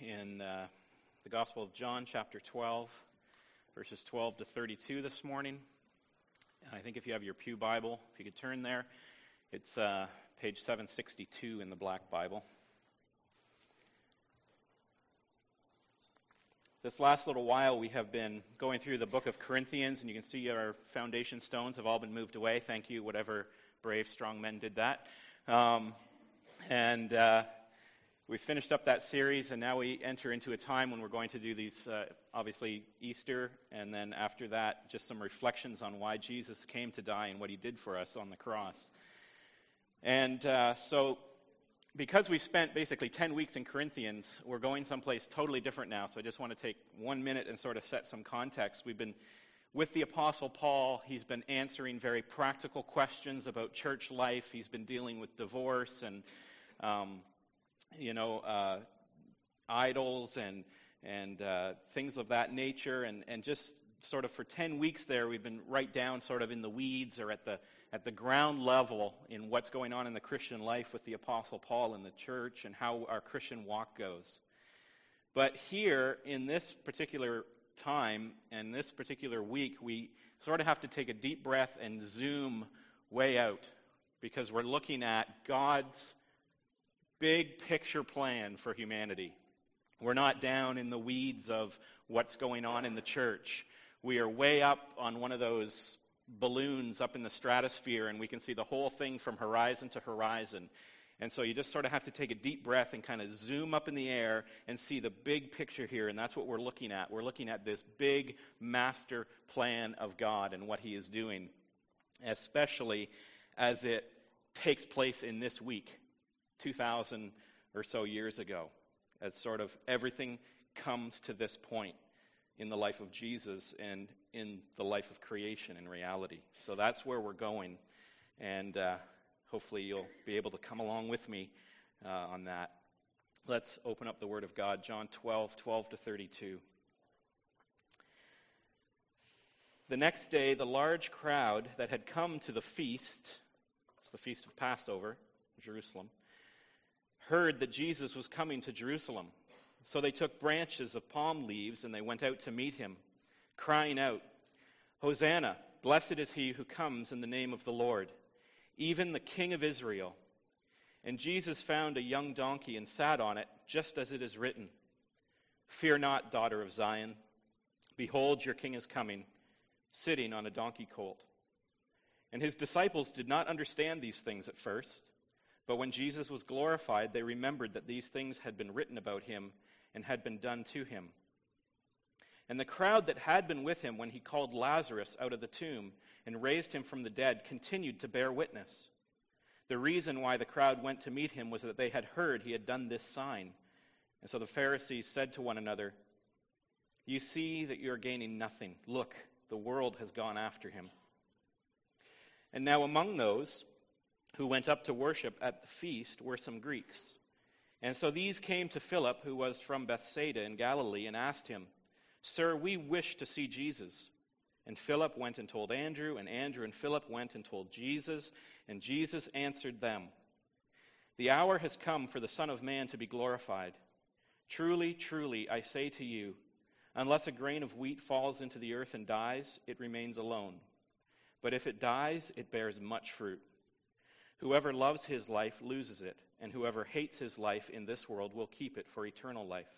in uh, the Gospel of John, chapter 12, verses 12 to 32 this morning. And I think if you have your Pew Bible, if you could turn there, it's uh, page 762 in the Black Bible. This last little while, we have been going through the book of Corinthians, and you can see our foundation stones have all been moved away. Thank you, whatever brave, strong men did that. Um, and uh, we finished up that series, and now we enter into a time when we're going to do these, uh, obviously, Easter, and then after that, just some reflections on why Jesus came to die and what he did for us on the cross. And uh, so, because we spent basically 10 weeks in Corinthians, we're going someplace totally different now. So, I just want to take one minute and sort of set some context. We've been with the Apostle Paul, he's been answering very practical questions about church life, he's been dealing with divorce and um, you know, uh, idols and, and uh, things of that nature. And, and just sort of for 10 weeks there, we've been right down sort of in the weeds or at the, at the ground level in what's going on in the Christian life with the Apostle Paul in the church and how our Christian walk goes. But here, in this particular time and this particular week, we sort of have to take a deep breath and zoom way out because we're looking at God's big picture plan for humanity. We're not down in the weeds of what's going on in the church. We are way up on one of those balloons up in the stratosphere, and we can see the whole thing from horizon to horizon. And so you just sort of have to take a deep breath and kind of zoom up in the air and see the big picture here. And that's what we're looking at. We're looking at this big master plan of God and what He is doing, especially as it takes place in this week. 2,000 or so years ago, as sort of everything comes to this point in the life of Jesus and in the life of creation and reality. So that's where we're going. And uh, hopefully you'll be able to come along with me uh, on that. Let's open up the Word of God, John 12, 12 to 32. The next day, the large crowd that had come to the feast, it's the feast of Passover, Jerusalem, heard that Jesus was coming to Jerusalem. So they took branches of palm leaves and they went out to meet him, crying out, Hosanna! Blessed is he who comes in the name of the Lord, even the King of Israel. And Jesus found a young donkey and sat on it, just as it is written Fear not, daughter of Zion. Behold, your king is coming, sitting on a donkey colt. And his disciples did not understand these things at first. But when Jesus was glorified, they remembered that these things had been written about him and had been done to him. And the crowd that had been with him when he called Lazarus out of the tomb and raised him from the dead continued to bear witness. The reason why the crowd went to meet him was that they had heard he had done this sign. And so the Pharisees said to one another, You see that you are gaining nothing. Look, the world has gone after him. And now among those, who went up to worship at the feast were some Greeks. And so these came to Philip, who was from Bethsaida in Galilee, and asked him, Sir, we wish to see Jesus. And Philip went and told Andrew, and Andrew and Philip went and told Jesus, and Jesus answered them, The hour has come for the Son of Man to be glorified. Truly, truly, I say to you, unless a grain of wheat falls into the earth and dies, it remains alone. But if it dies, it bears much fruit. Whoever loves his life loses it, and whoever hates his life in this world will keep it for eternal life.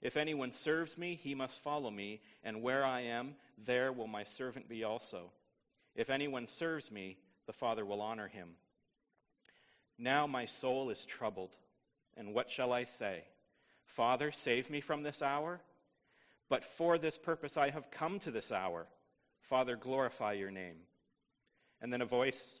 If anyone serves me, he must follow me, and where I am, there will my servant be also. If anyone serves me, the Father will honor him. Now my soul is troubled, and what shall I say? Father, save me from this hour? But for this purpose I have come to this hour. Father, glorify your name. And then a voice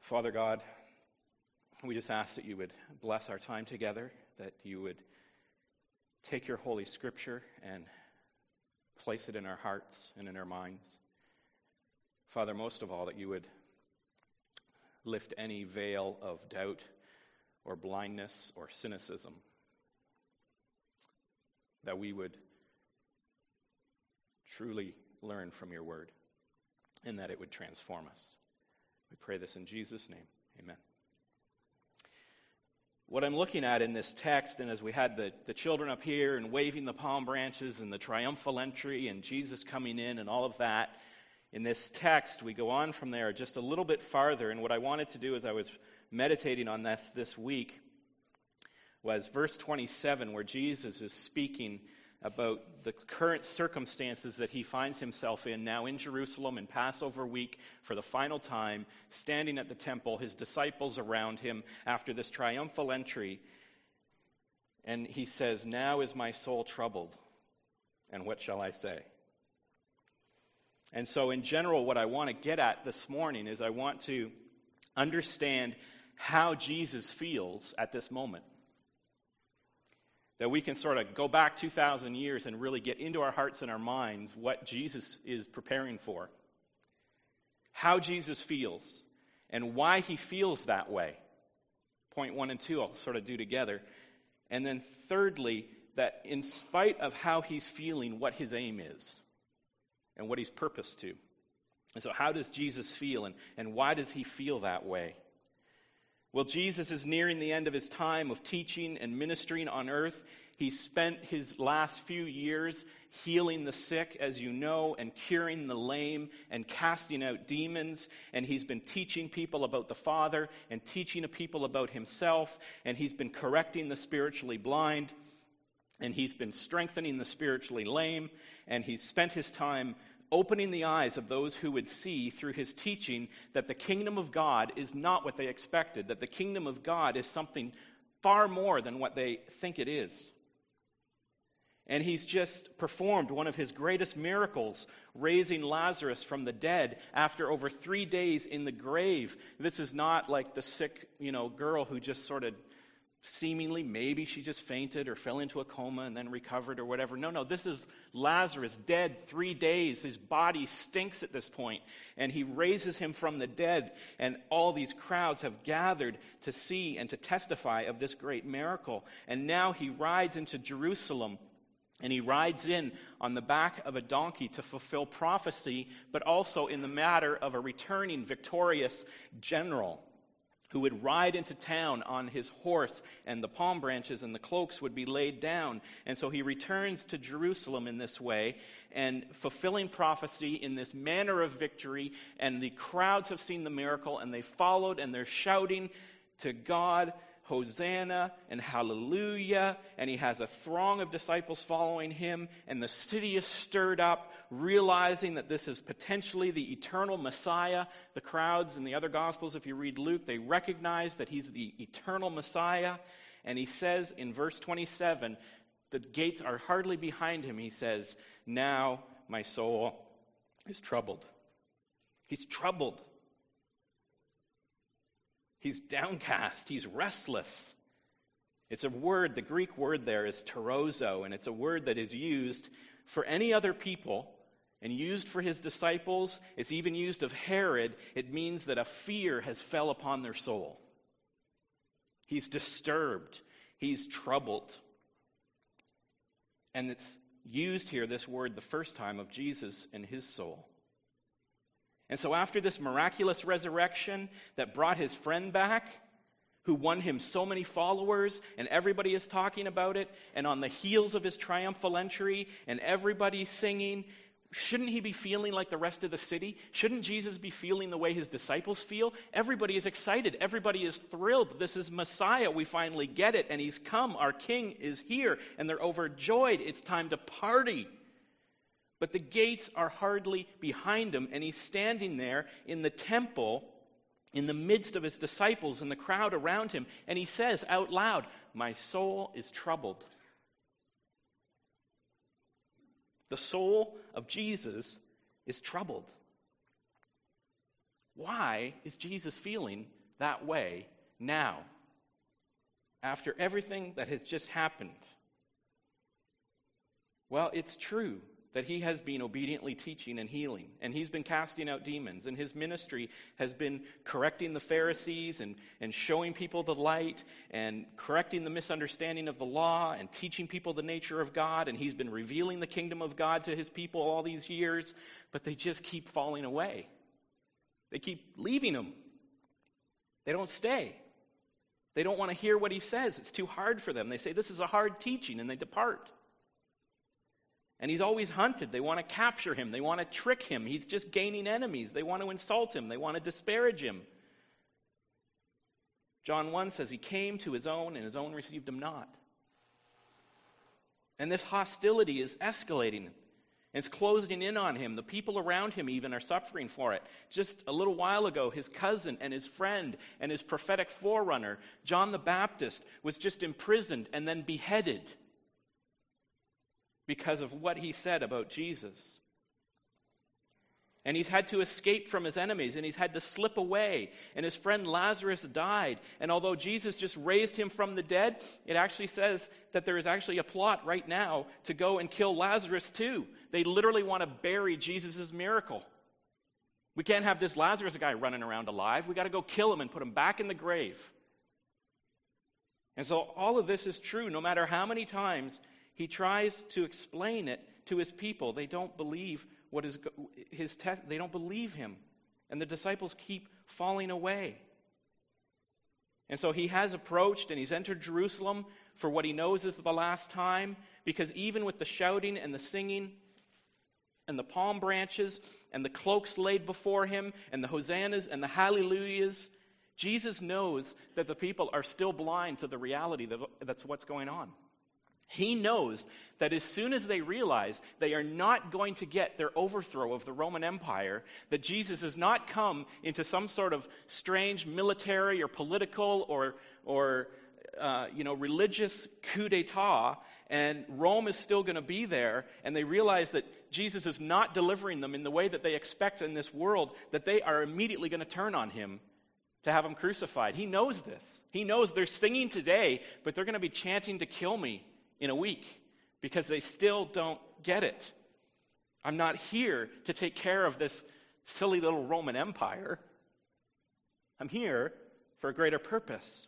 Father God, we just ask that you would bless our time together, that you would take your Holy Scripture and place it in our hearts and in our minds. Father, most of all, that you would lift any veil of doubt or blindness or cynicism, that we would truly learn from your word and that it would transform us. We pray this in Jesus' name. Amen. What I'm looking at in this text, and as we had the, the children up here and waving the palm branches and the triumphal entry and Jesus coming in and all of that, in this text, we go on from there just a little bit farther. And what I wanted to do as I was meditating on this this week was verse 27, where Jesus is speaking about the current circumstances that he finds himself in now in Jerusalem in Passover week for the final time, standing at the temple, his disciples around him after this triumphal entry. And he says, Now is my soul troubled, and what shall I say? And so, in general, what I want to get at this morning is I want to understand how Jesus feels at this moment that we can sort of go back 2,000 years and really get into our hearts and our minds what Jesus is preparing for, how Jesus feels, and why he feels that way. Point one and two, I'll sort of do together. And then, thirdly, that in spite of how he's feeling, what his aim is and what he's purposed to. And so, how does Jesus feel, and, and why does he feel that way? Well, Jesus is nearing the end of his time of teaching and ministering on earth. He spent his last few years healing the sick, as you know, and curing the lame and casting out demons. And he's been teaching people about the Father and teaching people about himself. And he's been correcting the spiritually blind. And he's been strengthening the spiritually lame. And he's spent his time opening the eyes of those who would see through his teaching that the kingdom of God is not what they expected, that the kingdom of God is something far more than what they think it is. And he's just performed one of his greatest miracles, raising Lazarus from the dead after over three days in the grave. This is not like the sick, you know, girl who just sort of seemingly maybe she just fainted or fell into a coma and then recovered or whatever. No, no, this is Lazarus dead three days. His body stinks at this point, and he raises him from the dead, and all these crowds have gathered to see and to testify of this great miracle. And now he rides into Jerusalem. And he rides in on the back of a donkey to fulfill prophecy, but also in the matter of a returning victorious general who would ride into town on his horse, and the palm branches and the cloaks would be laid down. And so he returns to Jerusalem in this way, and fulfilling prophecy in this manner of victory. And the crowds have seen the miracle, and they followed, and they're shouting to God Hosanna and Hallelujah. And he has a throng of disciples following him. And the city is stirred up, realizing that this is potentially the eternal Messiah. The crowds in the other Gospels, if you read Luke, they recognize that he's the eternal Messiah. And he says in verse 27, the gates are hardly behind him. He says, Now my soul is troubled. He's troubled. He's downcast. He's restless. It's a word, the Greek word there is terozo, and it's a word that is used for any other people and used for his disciples. It's even used of Herod. It means that a fear has fell upon their soul. He's disturbed. He's troubled. And it's used here, this word, the first time of Jesus and his soul. And so, after this miraculous resurrection that brought his friend back, who won him so many followers, and everybody is talking about it, and on the heels of his triumphal entry, and everybody singing, shouldn't he be feeling like the rest of the city? Shouldn't Jesus be feeling the way his disciples feel? Everybody is excited. Everybody is thrilled. This is Messiah. We finally get it, and he's come. Our king is here, and they're overjoyed. It's time to party. But the gates are hardly behind him, and he's standing there in the temple in the midst of his disciples and the crowd around him, and he says out loud, My soul is troubled. The soul of Jesus is troubled. Why is Jesus feeling that way now? After everything that has just happened. Well, it's true that he has been obediently teaching and healing, and he's been casting out demons, and his ministry has been correcting the Pharisees and, and showing people the light and correcting the misunderstanding of the law and teaching people the nature of God, and he's been revealing the kingdom of God to his people all these years, but they just keep falling away. They keep leaving him. They don't stay. They don't want to hear what he says. It's too hard for them. They say, This is a hard teaching, and they depart. And he's always hunted. They want to capture him. They want to trick him. He's just gaining enemies. They want to insult him. They want to disparage him. John 1 says he came to his own, and his own received him not. And this hostility is escalating. It's closing in on him. The people around him even are suffering for it. Just a little while ago, his cousin and his friend and his prophetic forerunner, John the Baptist, was just imprisoned and then beheaded because of what he said about Jesus. And he's had to escape from his enemies and he's had to slip away. And his friend Lazarus died. And although Jesus just raised him from the dead, it actually says that there is actually a plot right now to go and kill Lazarus too. They literally want to bury Jesus' miracle. We can't have this Lazarus guy running around alive. We got to go kill him and put him back in the grave. And so all of this is true no matter how many times he tries to explain it to his people. They don't believe what is his test. They don't believe him. And the disciples keep falling away. And so he has approached and he's entered Jerusalem for what he knows is the last time, because even with the shouting and the singing and the palm branches and the cloaks laid before him and the hosannas and the hallelujahs, Jesus knows that the people are still blind to the reality that's what's going on. He knows that as soon as they realize they are not going to get their overthrow of the Roman Empire, that Jesus has not come into some sort of strange military or political or, or uh, you know, religious coup d'etat, and Rome is still going to be there, and they realize that Jesus is not delivering them in the way that they expect in this world, that they are immediately going to turn on him to have him crucified. He knows this. He knows they're singing today, but they're going to be chanting to kill me in a week because they still don't get it. I'm not here to take care of this silly little Roman Empire. I'm here for a greater purpose.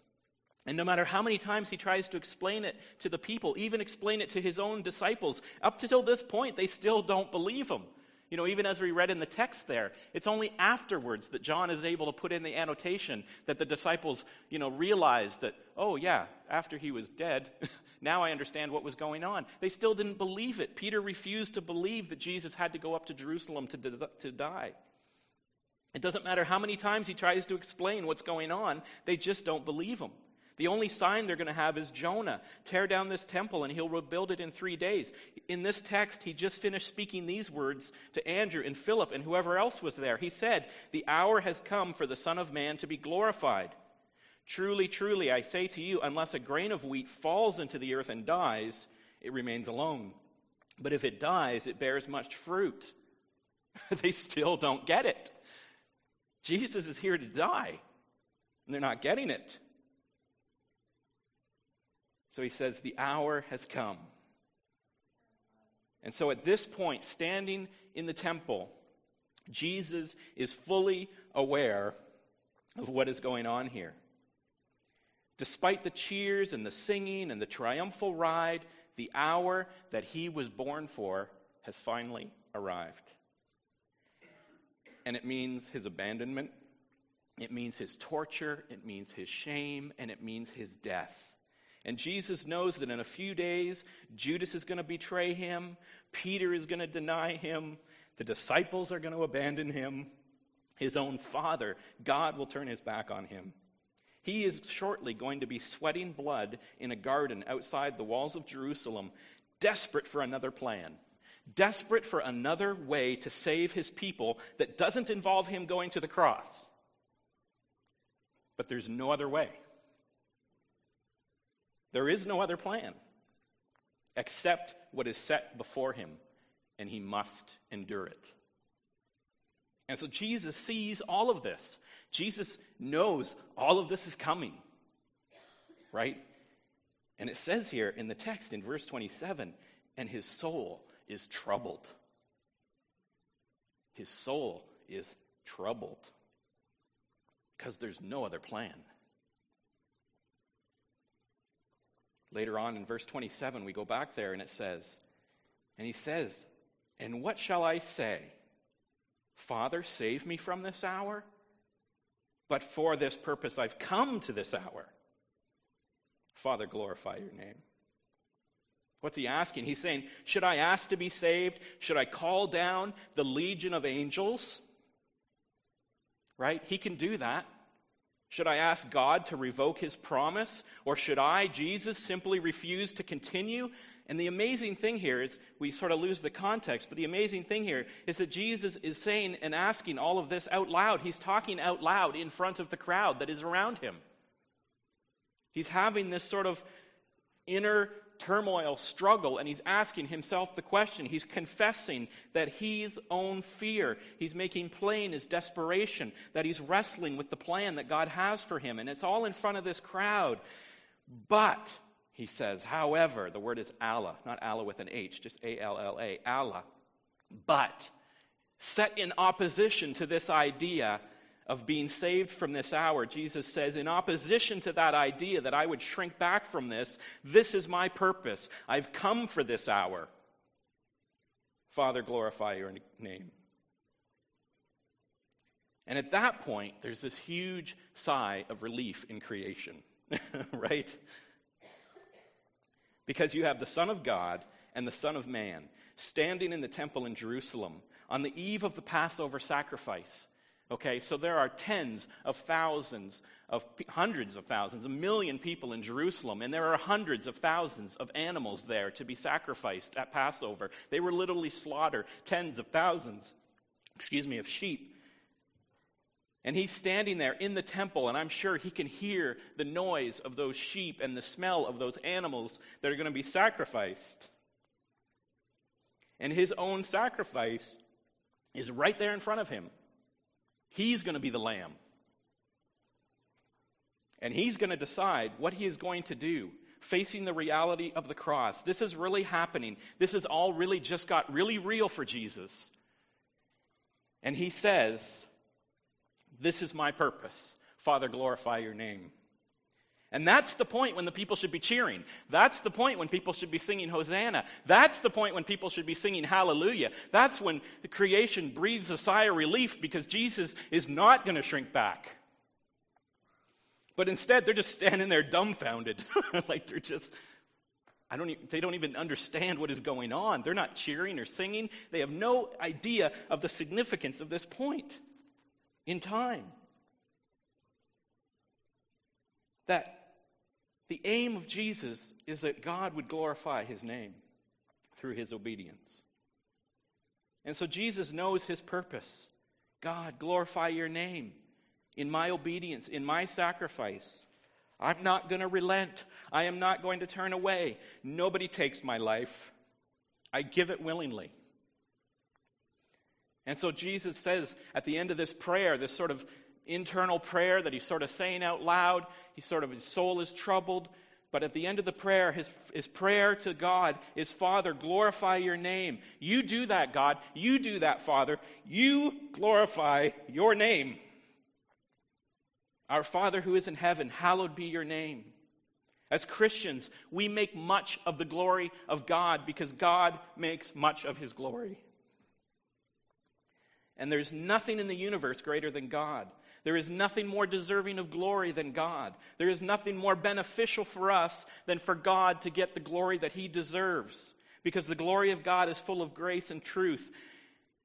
And no matter how many times he tries to explain it to the people, even explain it to his own disciples, up to till this point, they still don't believe him. You know, even as we read in the text there, it's only afterwards that John is able to put in the annotation that the disciples, you know, realized that, oh, yeah, after he was dead, now I understand what was going on. They still didn't believe it. Peter refused to believe that Jesus had to go up to Jerusalem to, to die. It doesn't matter how many times he tries to explain what's going on, they just don't believe him. The only sign they're going to have is Jonah. Tear down this temple and he'll rebuild it in three days. In this text, he just finished speaking these words to Andrew and Philip and whoever else was there. He said, The hour has come for the Son of Man to be glorified. Truly, truly, I say to you, unless a grain of wheat falls into the earth and dies, it remains alone. But if it dies, it bears much fruit. they still don't get it. Jesus is here to die, and they're not getting it. So he says, The hour has come. And so at this point, standing in the temple, Jesus is fully aware of what is going on here. Despite the cheers and the singing and the triumphal ride, the hour that he was born for has finally arrived. And it means his abandonment, it means his torture, it means his shame, and it means his death. And Jesus knows that in a few days, Judas is going to betray him, Peter is going to deny him, the disciples are going to abandon him, his own father, God, will turn his back on him. He is shortly going to be sweating blood in a garden outside the walls of Jerusalem, desperate for another plan, desperate for another way to save his people that doesn't involve him going to the cross. But there's no other way. There is no other plan except what is set before him, and he must endure it. And so Jesus sees all of this. Jesus knows all of this is coming, right? And it says here in the text in verse 27 and his soul is troubled. His soul is troubled because there's no other plan. Later on in verse 27, we go back there and it says, and he says, And what shall I say? Father, save me from this hour? But for this purpose I've come to this hour. Father, glorify your name. What's he asking? He's saying, Should I ask to be saved? Should I call down the legion of angels? Right? He can do that. Should I ask God to revoke his promise? Or should I, Jesus, simply refuse to continue? And the amazing thing here is we sort of lose the context, but the amazing thing here is that Jesus is saying and asking all of this out loud. He's talking out loud in front of the crowd that is around him. He's having this sort of inner turmoil, struggle, and he's asking himself the question. He's confessing that his own fear, he's making plain his desperation, that he's wrestling with the plan that God has for him. And it's all in front of this crowd. But, he says, however, the word is alla, not Allah with an H, just A L L A, alla. But, set in opposition to this idea of being saved from this hour, Jesus says, in opposition to that idea that I would shrink back from this, this is my purpose. I've come for this hour. Father, glorify your name. And at that point, there's this huge sigh of relief in creation, right? Because you have the Son of God and the Son of Man standing in the temple in Jerusalem on the eve of the Passover sacrifice. Okay, so there are tens of thousands of hundreds of thousands, a million people in Jerusalem, and there are hundreds of thousands of animals there to be sacrificed at Passover. They were literally slaughtered tens of thousands, excuse me, of sheep. And he's standing there in the temple, and I'm sure he can hear the noise of those sheep and the smell of those animals that are going to be sacrificed. And his own sacrifice is right there in front of him. He's going to be the lamb. And he's going to decide what he is going to do, facing the reality of the cross. This is really happening. This has all really just got really real for Jesus. And he says, This is my purpose. Father, glorify your name. And that's the point when the people should be cheering. That's the point when people should be singing Hosanna. That's the point when people should be singing Hallelujah. That's when the creation breathes a sigh of relief because Jesus is not going to shrink back. But instead, they're just standing there dumbfounded. like they're just, I don't even, they don't even understand what is going on. They're not cheering or singing. They have no idea of the significance of this point in time. That the aim of Jesus is that God would glorify his name through his obedience. And so Jesus knows his purpose. God, glorify your name in my obedience, in my sacrifice. I'm not going to relent. I am not going to turn away. Nobody takes my life. I give it willingly. And so Jesus says at the end of this prayer, this sort of internal prayer that he's sort of saying out loud. He sort of, his soul is troubled. But at the end of the prayer, his, his prayer to God is, Father, glorify your name. You do that, God. You do that, Father. You glorify your name. Our Father who is in heaven, hallowed be your name. As Christians, we make much of the glory of God because God makes much of his glory. And there's nothing in the universe greater than God. There is nothing more deserving of glory than God. There is nothing more beneficial for us than for God to get the glory that he deserves. Because the glory of God is full of grace and truth.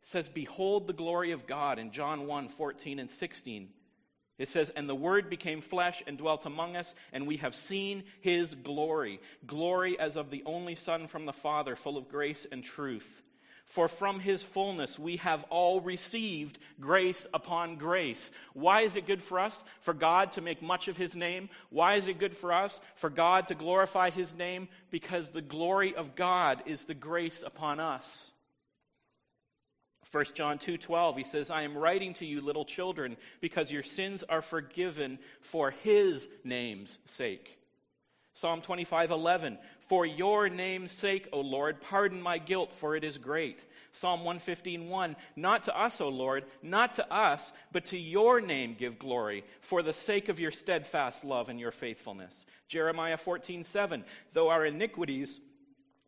It says, Behold the glory of God in John 1 14 and 16. It says, And the Word became flesh and dwelt among us, and we have seen his glory. Glory as of the only Son from the Father, full of grace and truth. For from his fullness we have all received grace upon grace. Why is it good for us? For God to make much of his name. Why is it good for us? For God to glorify his name? Because the glory of God is the grace upon us. 1 John 2:12 he says I am writing to you little children because your sins are forgiven for his name's sake. Psalm 25:11 For your name's sake, O Lord, pardon my guilt for it is great. Psalm 115, 1. Not to us, O Lord, not to us, but to your name give glory for the sake of your steadfast love and your faithfulness. Jeremiah 14:7 Though our iniquities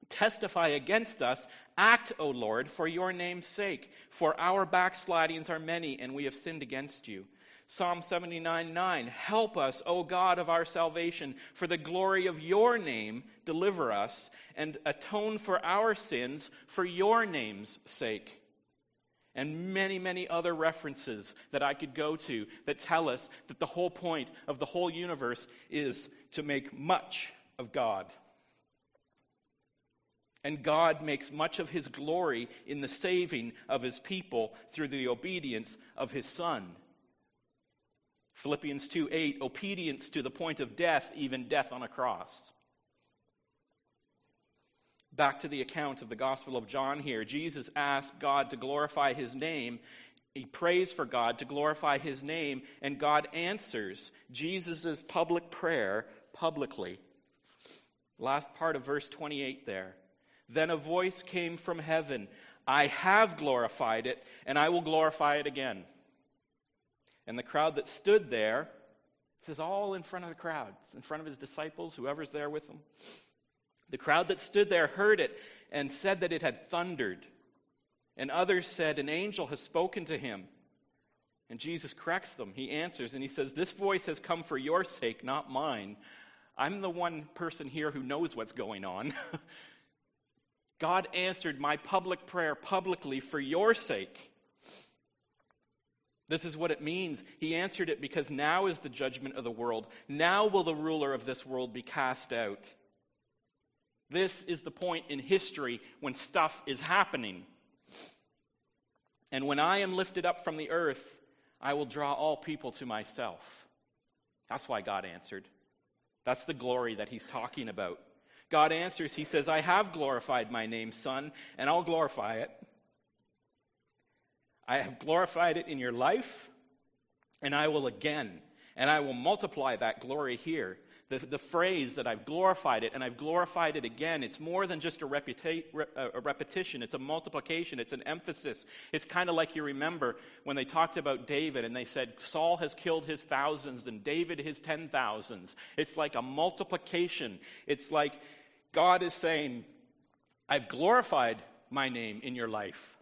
testify against us, act, O Lord, for your name's sake, for our backslidings are many and we have sinned against you. Psalm 79 9, help us, O God of our salvation, for the glory of your name, deliver us, and atone for our sins for your name's sake. And many, many other references that I could go to that tell us that the whole point of the whole universe is to make much of God. And God makes much of his glory in the saving of his people through the obedience of his Son. Philippians 2 8, obedience to the point of death, even death on a cross. Back to the account of the Gospel of John here. Jesus asked God to glorify his name. He prays for God to glorify his name, and God answers Jesus' public prayer publicly. Last part of verse 28 there. Then a voice came from heaven I have glorified it, and I will glorify it again. And the crowd that stood there, this is all in front of the crowd, it's in front of his disciples, whoever's there with them. The crowd that stood there heard it and said that it had thundered. And others said, An angel has spoken to him. And Jesus corrects them. He answers and he says, This voice has come for your sake, not mine. I'm the one person here who knows what's going on. God answered my public prayer publicly for your sake. This is what it means. He answered it because now is the judgment of the world. Now will the ruler of this world be cast out. This is the point in history when stuff is happening. And when I am lifted up from the earth, I will draw all people to myself. That's why God answered. That's the glory that he's talking about. God answers, He says, I have glorified my name, Son, and I'll glorify it. I have glorified it in your life, and I will again. And I will multiply that glory here. The, the phrase that I've glorified it and I've glorified it again, it's more than just a, reputa- a repetition. It's a multiplication. It's an emphasis. It's kind of like you remember when they talked about David and they said, Saul has killed his thousands and David his ten thousands. It's like a multiplication. It's like God is saying, I've glorified my name in your life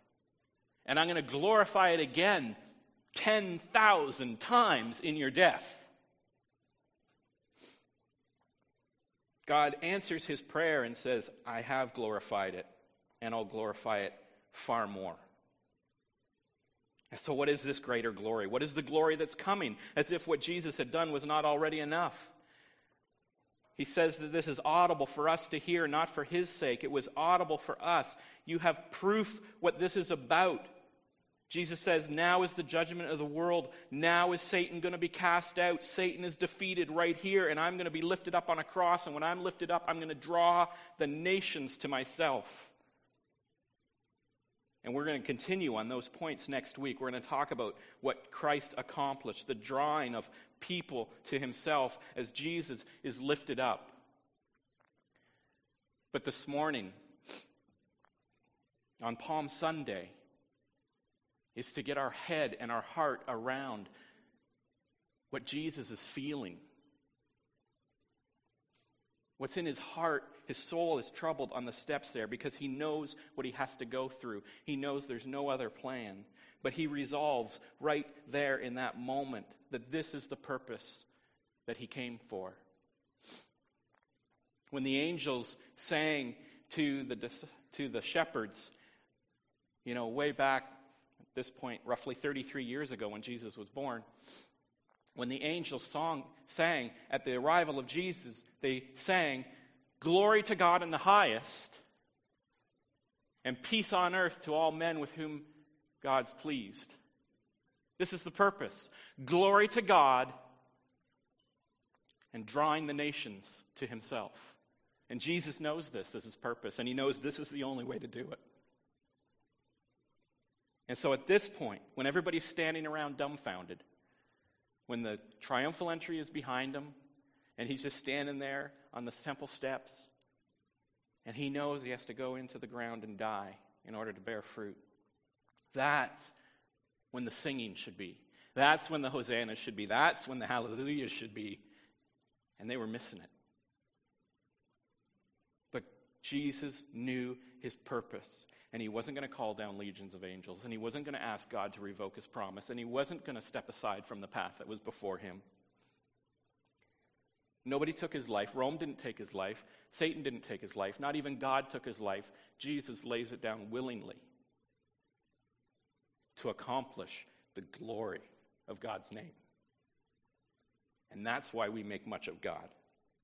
and I'm going to glorify it again 10,000 times in your death. God answers his prayer and says, I have glorified it, and I'll glorify it far more. And So, what is this greater glory? What is the glory that's coming? As if what Jesus had done was not already enough. He says that this is audible for us to hear, not for his sake. It was audible for us. You have proof what this is about. Jesus says, Now is the judgment of the world. Now is Satan going to be cast out. Satan is defeated right here, and I'm going to be lifted up on a cross. And when I'm lifted up, I'm going to draw the nations to myself. And we're going to continue on those points next week. We're going to talk about what Christ accomplished, the drawing of people to himself as Jesus is lifted up. But this morning, on Palm Sunday, is to get our head and our heart around what Jesus is feeling. What's in his heart, his soul is troubled on the steps there because he knows what he has to go through. He knows there's no other plan. But he resolves right there in that moment that this is the purpose that he came for. When the angels sang to the, to the shepherds, you know, way back this point, roughly 33 years ago when Jesus was born, when the angels song, sang at the arrival of Jesus, they sang, Glory to God in the highest, and peace on earth to all men with whom God's pleased. This is the purpose glory to God and drawing the nations to himself. And Jesus knows this as his purpose, and he knows this is the only way to do it. And so at this point, when everybody's standing around dumbfounded, when the triumphal entry is behind him, And he's just standing there on the temple steps. And he knows he has to go into the ground and die in order to bear fruit. That's when the singing should be. That's when the hosanna should be. That's when the hallelujah should be. And they were missing it. But Jesus knew his purpose. And he wasn't going to call down legions of angels. And he wasn't going to ask God to revoke his promise. And he wasn't going to step aside from the path that was before him. Nobody took his life. Rome didn't take his life. Satan didn't take his life. Not even God took his life. Jesus lays it down willingly to accomplish the glory of God's name. And that's why we make much of God,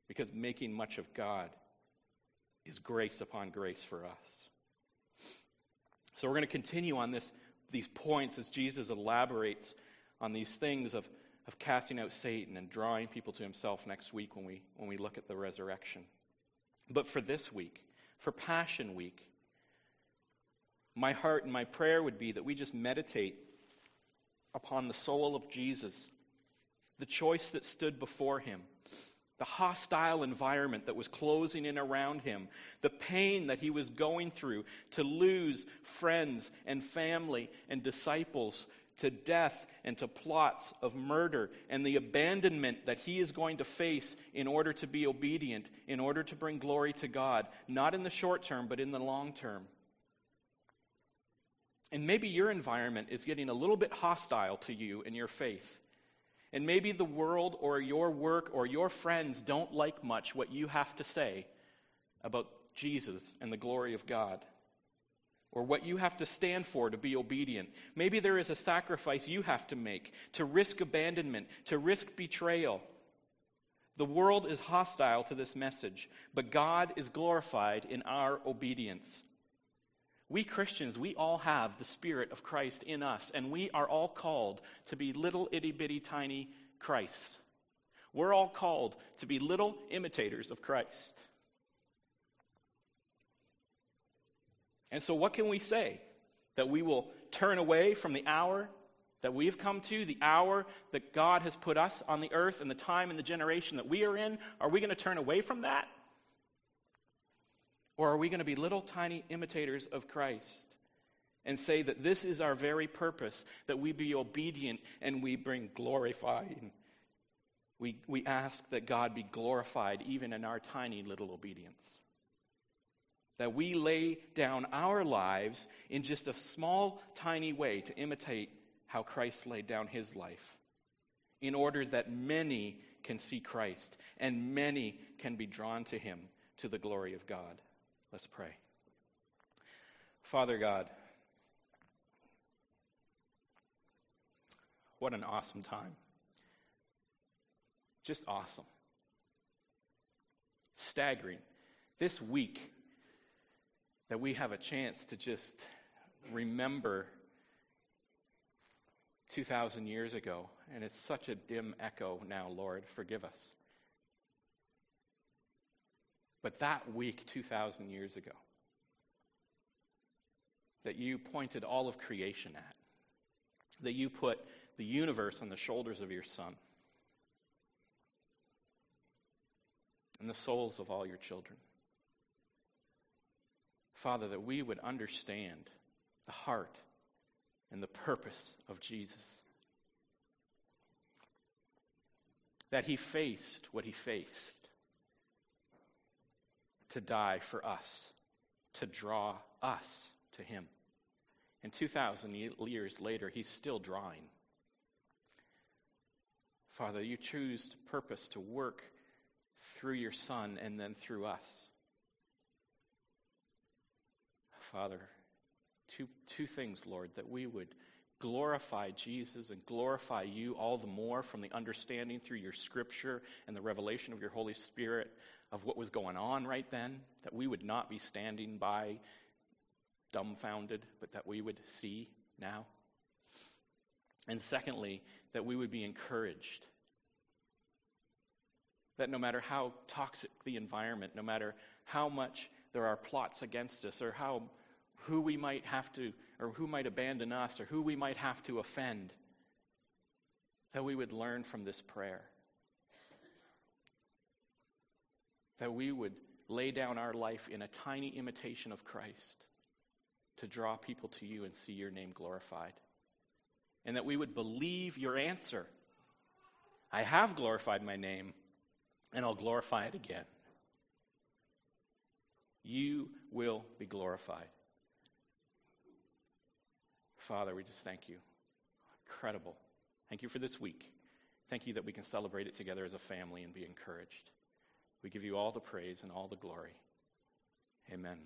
because making much of God is grace upon grace for us. So we're going to continue on this, these points as Jesus elaborates on these things of, of casting out Satan and drawing people to himself next week when we, when we look at the resurrection. But for this week, for Passion Week, my heart and my prayer would be that we just meditate upon the soul of Jesus, the choice that stood before him, the hostile environment that was closing in around him, the pain that he was going through to lose friends and family and disciples to death and to plots of murder and the abandonment that he is going to face in order to be obedient, in order to bring glory to God, not in the short term, but in the long term. And maybe your environment is getting a little bit hostile to you and your faith. And maybe the world or your work or your friends don't like much what you have to say about Jesus and the glory of God or what you have to stand for to be obedient. Maybe there is a sacrifice you have to make to risk abandonment, to risk betrayal. The world is hostile to this message, but God is glorified in our obedience. We Christians, we all have the Spirit of Christ in us, and we are all called to be little itty bitty tiny Christ. We're all called to be little imitators of Christ. And so, what can we say? That we will turn away from the hour that we've come to, the hour that God has put us on the earth, and the time and the generation that we are in? Are we going to turn away from that? Or are we going to be little tiny imitators of Christ and say that this is our very purpose, that we be obedient and we bring glorifying? We, we ask that God be glorified even in our tiny little obedience. That we lay down our lives in just a small, tiny way to imitate how Christ laid down his life, in order that many can see Christ and many can be drawn to him to the glory of God. Let's pray. Father God, what an awesome time. Just awesome. Staggering. This week, that we have a chance to just remember 2,000 years ago, and it's such a dim echo now, Lord. Forgive us. But that week, 2,000 years ago, that you pointed all of creation at, that you put the universe on the shoulders of your Son and the souls of all your children. Father, that we would understand the heart and the purpose of Jesus. That he faced what he faced to die for us, to draw us to him. And 2,000 years later, he's still drawing. Father, you choose to purpose to work through your Son and then through us. Father, two, two things, Lord, that we would glorify Jesus and glorify you all the more from the understanding through your scripture and the revelation of your Holy Spirit of what was going on right then, that we would not be standing by dumbfounded, but that we would see now. And secondly, that we would be encouraged. That no matter how toxic the environment, no matter how much there are plots against us, or how who we might have to, or who might abandon us, or who we might have to offend, that we would learn from this prayer that we would lay down our life in a tiny imitation of Christ to draw people to you and see your name glorified. And that we would believe your answer. I have glorified my name, and I'll glorify it again. You will be glorified. Father, we just thank you. Incredible. Thank you for this week. Thank you that we can celebrate it together as a family and be encouraged. We give you all the praise and all the glory. Amen.